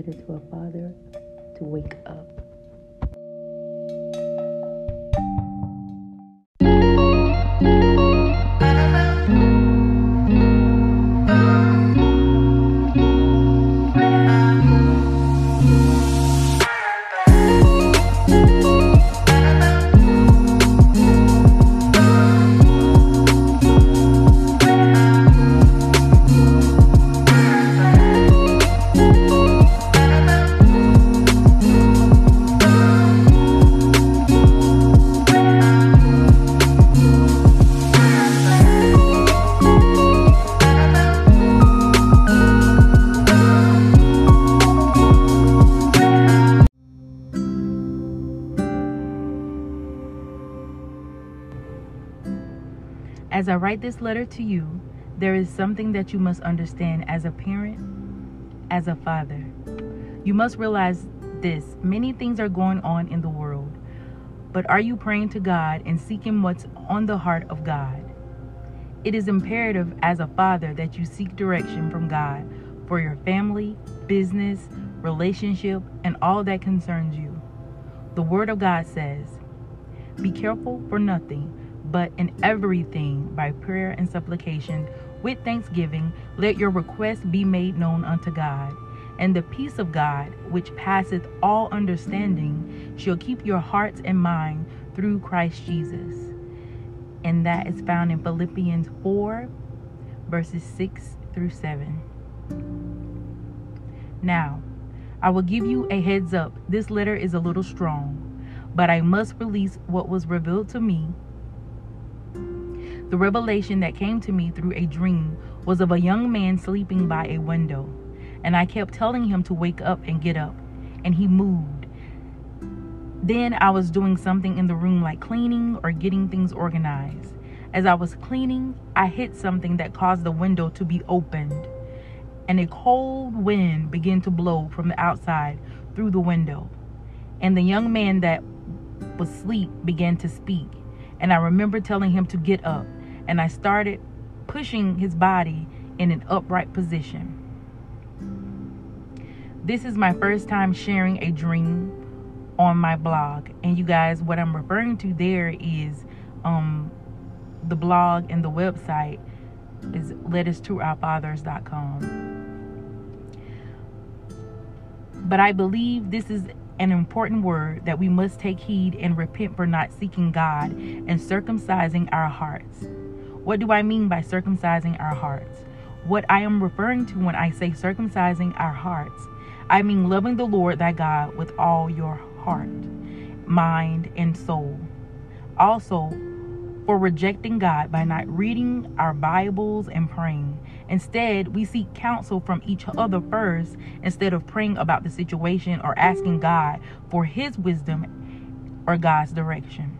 letter to a father to wake up. I write this letter to you, there is something that you must understand as a parent, as a father. You must realize this many things are going on in the world, but are you praying to God and seeking what's on the heart of God? It is imperative as a father that you seek direction from God for your family, business, relationship, and all that concerns you. The Word of God says, Be careful for nothing but in everything by prayer and supplication with thanksgiving let your requests be made known unto God. And the peace of God which passeth all understanding shall keep your hearts and mind through Christ Jesus. And that is found in Philippians 4 verses 6 through 7 now I will give you a heads up. This letter is a little strong but I must release what was revealed to me the revelation that came to me through a dream was of a young man sleeping by a window, and I kept telling him to wake up and get up, and he moved. Then I was doing something in the room like cleaning or getting things organized. As I was cleaning, I hit something that caused the window to be opened, and a cold wind began to blow from the outside through the window. And the young man that was asleep began to speak, and I remember telling him to get up and I started pushing his body in an upright position. This is my first time sharing a dream on my blog. And you guys, what I'm referring to there is um, the blog and the website is letters to our letterstoourfathers.com. But I believe this is an important word that we must take heed and repent for not seeking God and circumcising our hearts. What do I mean by circumcising our hearts? What I am referring to when I say circumcising our hearts, I mean loving the Lord thy God with all your heart, mind, and soul. Also, rejecting God by not reading our Bibles and praying. Instead, we seek counsel from each other first instead of praying about the situation or asking God for his wisdom or God's direction.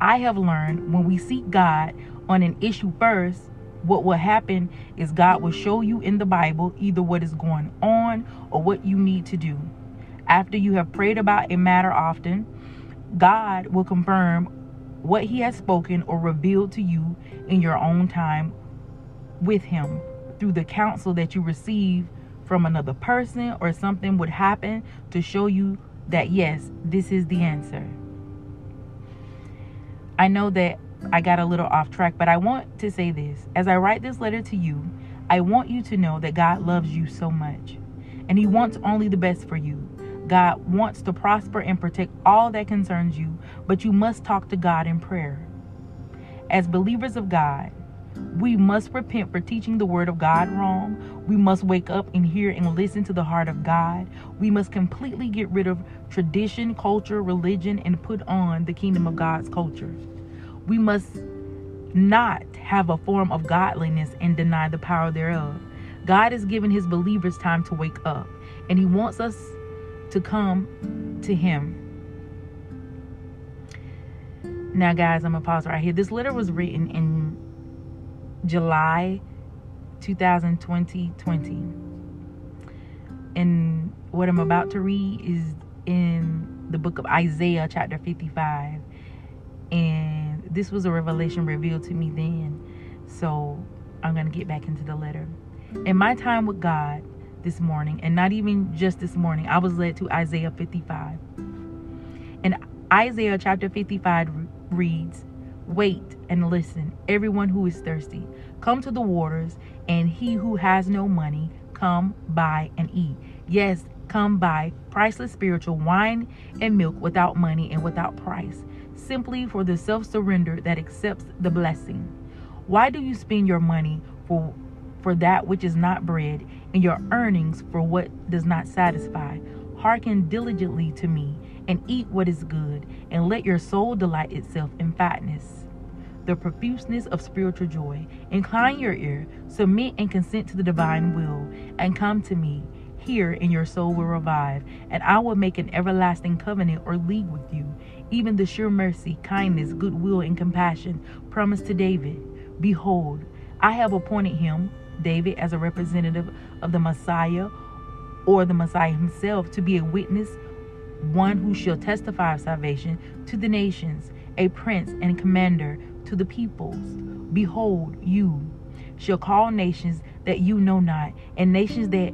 I have learned when we seek God on an issue first, what will happen is God will show you in the Bible either what is going on or what you need to do. After you have prayed about a matter often, God will confirm what He has spoken or revealed to you in your own time with Him through the counsel that you receive from another person or something would happen to show you that yes, this is the answer. I know that I got a little off track, but I want to say this. As I write this letter to you, I want you to know that God loves you so much, and He wants only the best for you. God wants to prosper and protect all that concerns you, but you must talk to God in prayer. As believers of God, we must repent for teaching the word of God wrong. We must wake up and hear and listen to the heart of God. We must completely get rid of tradition, culture, religion, and put on the kingdom of God's culture. We must not have a form of godliness and deny the power thereof. God has given his believers time to wake up, and he wants us to come to him. Now, guys, I'm going to pause right here. This letter was written in July 2020 20. And what I'm about to read is in the book of Isaiah, chapter 55. And this was a revelation revealed to me then. So I'm going to get back into the letter. In my time with God, this morning, and not even just this morning. I was led to Isaiah 55. And Isaiah chapter 55 reads, Wait and listen, everyone who is thirsty. Come to the waters, and he who has no money, come buy and eat. Yes, come buy priceless spiritual wine and milk without money and without price, simply for the self surrender that accepts the blessing. Why do you spend your money for for that which is not bread, and your earnings for what does not satisfy. Hearken diligently to me, and eat what is good, and let your soul delight itself in fatness. The profuseness of spiritual joy. Incline your ear, submit and consent to the divine will, and come to me. Here, and your soul will revive, and I will make an everlasting covenant or league with you, even the sure mercy, kindness, goodwill, and compassion promised to David. Behold, I have appointed him David as a representative of the Messiah or the Messiah himself to be a witness, one who shall testify of salvation to the nations, a prince and commander to the peoples. Behold, you shall call nations that you know not, and nations that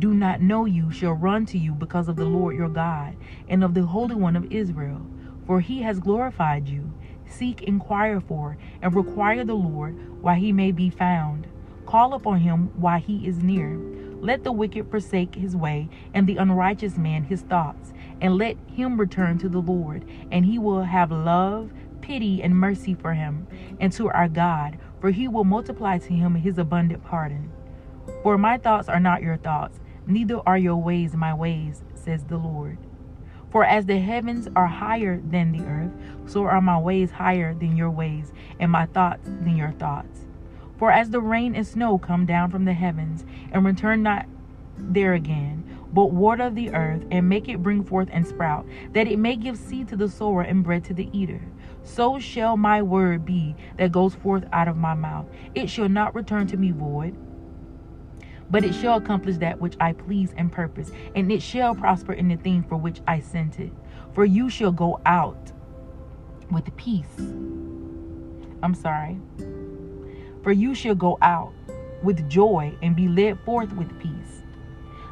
do not know you shall run to you because of the Lord your God and of the Holy One of Israel. For he has glorified you. Seek, inquire for, and require the Lord while he may be found. Call upon him while he is near. Let the wicked forsake his way, and the unrighteous man his thoughts, and let him return to the Lord, and he will have love, pity, and mercy for him, and to our God, for he will multiply to him his abundant pardon. For my thoughts are not your thoughts, neither are your ways my ways, says the Lord. For as the heavens are higher than the earth, so are my ways higher than your ways, and my thoughts than your thoughts. For as the rain and snow come down from the heavens and return not there again, but water the earth and make it bring forth and sprout, that it may give seed to the sower and bread to the eater. So shall my word be that goes forth out of my mouth. It shall not return to me void, but it shall accomplish that which I please and purpose, and it shall prosper in the thing for which I sent it. For you shall go out with peace. I'm sorry for you shall go out with joy and be led forth with peace.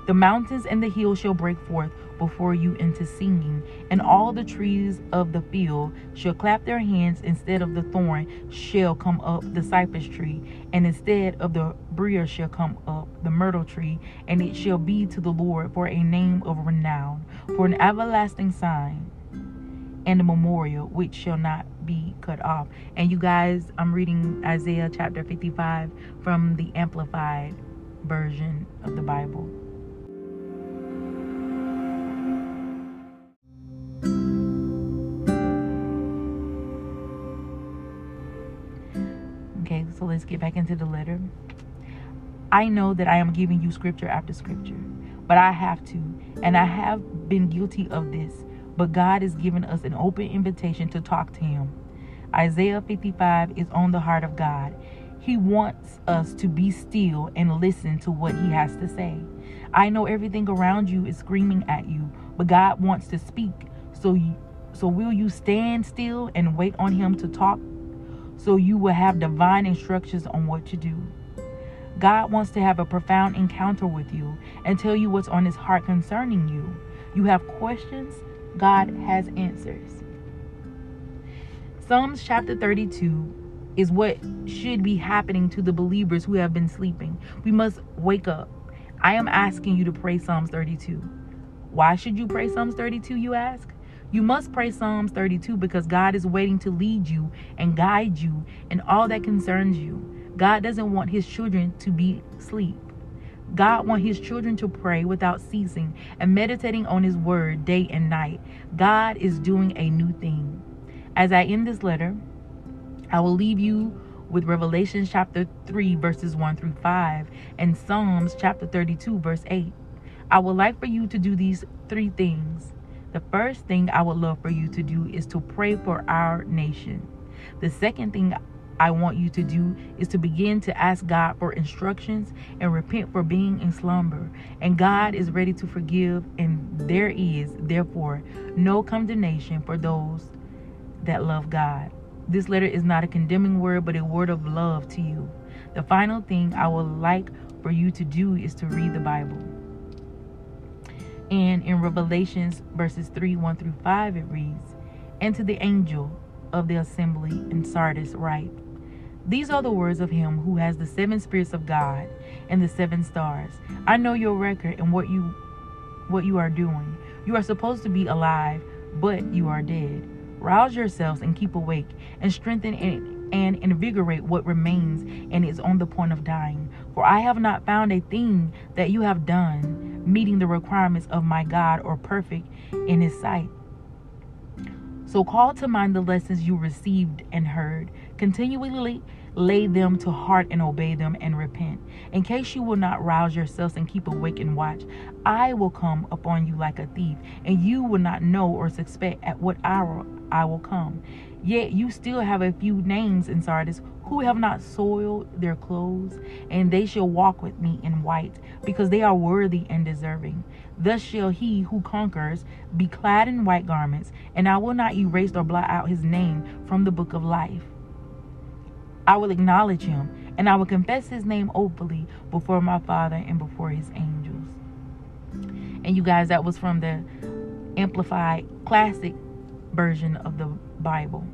The mountains and the hills shall break forth before you into singing, and all the trees of the field shall clap their hands. Instead of the thorn shall come up the cypress tree, and instead of the brier shall come up the myrtle tree, and it shall be to the Lord for a name of renown, for an everlasting sign and a memorial which shall not be cut off. And you guys, I'm reading Isaiah chapter 55 from the Amplified version of the Bible. Okay, so let's get back into the letter. I know that I am giving you scripture after scripture, but I have to, and I have been guilty of this but God has given us an open invitation to talk to Him. Isaiah 55 is on the heart of God. He wants us to be still and listen to what He has to say. I know everything around you is screaming at you, but God wants to speak. So, so will you stand still and wait on Him to talk? So you will have divine instructions on what to do. God wants to have a profound encounter with you and tell you what's on His heart concerning you. You have questions, God has answers. Psalms chapter 32 is what should be happening to the believers who have been sleeping. We must wake up. I am asking you to pray Psalms 32. Why should you pray Psalms 32, you ask? You must pray Psalms 32 because God is waiting to lead you and guide you in all that concerns you. God doesn't want his children to be asleep. God wants his children to pray without ceasing and meditating on his word day and night. God is doing a new thing. As I end this letter, I will leave you with Revelation chapter 3, verses 1 through 5, and Psalms chapter 32, verse 8. I would like for you to do these three things. The first thing I would love for you to do is to pray for our nation. The second thing I want you to do is to begin to ask God for instructions and repent for being in slumber. And God is ready to forgive, and there is, therefore, no condemnation for those that love God. This letter is not a condemning word, but a word of love to you. The final thing I would like for you to do is to read the Bible. And in Revelations verses 3 1 through 5, it reads, And to the angel of the assembly in Sardis write, These are the words of him who has the seven spirits of God and the seven stars. I know your record and what you what you are doing. You are supposed to be alive, but you are dead. Rouse yourselves and keep awake, and strengthen and, and invigorate what remains and is on the point of dying. For I have not found a thing that you have done meeting the requirements of my God or perfect in his sight. So call to mind the lessons you received and heard. Continually lay them to heart and obey them and repent. In case you will not rouse yourselves and keep awake and watch, I will come upon you like a thief, and you will not know or suspect at what hour I will come. Yet you still have a few names in Sardis who have not soiled their clothes, and they shall walk with me in white, because they are worthy and deserving. Thus shall he who conquers be clad in white garments, and I will not erase or blot out his name from the book of life. I will acknowledge him, and I will confess his name openly before my Father and before his angels. And you guys, that was from the Amplified Classic version of the Bible.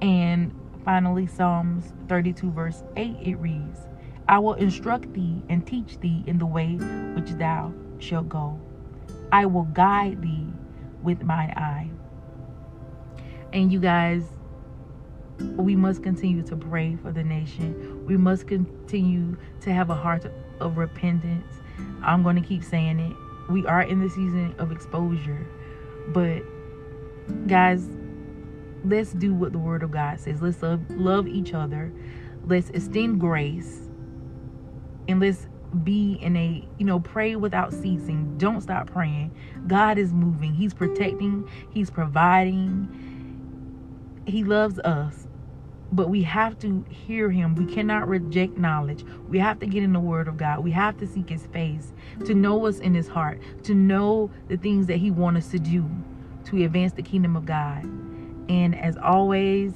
And finally, Psalms 32, verse 8, it reads, I will instruct thee and teach thee in the way which thou shalt go. I will guide thee with mine eye. And you guys, we must continue to pray for the nation. We must continue to have a heart of repentance. I'm going to keep saying it. We are in the season of exposure. But, guys, let's do what the Word of God says. Let's love, love each other. Let's extend grace. And let's be in a, you know, pray without ceasing. Don't stop praying. God is moving, He's protecting, He's providing. He loves us but we have to hear him. We cannot reject knowledge. We have to get in the word of God. We have to seek his face, to know what's in his heart, to know the things that he wants us to do to advance the kingdom of God. And as always,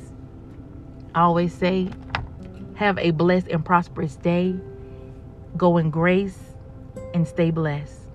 I always say, have a blessed and prosperous day. Go in grace and stay blessed.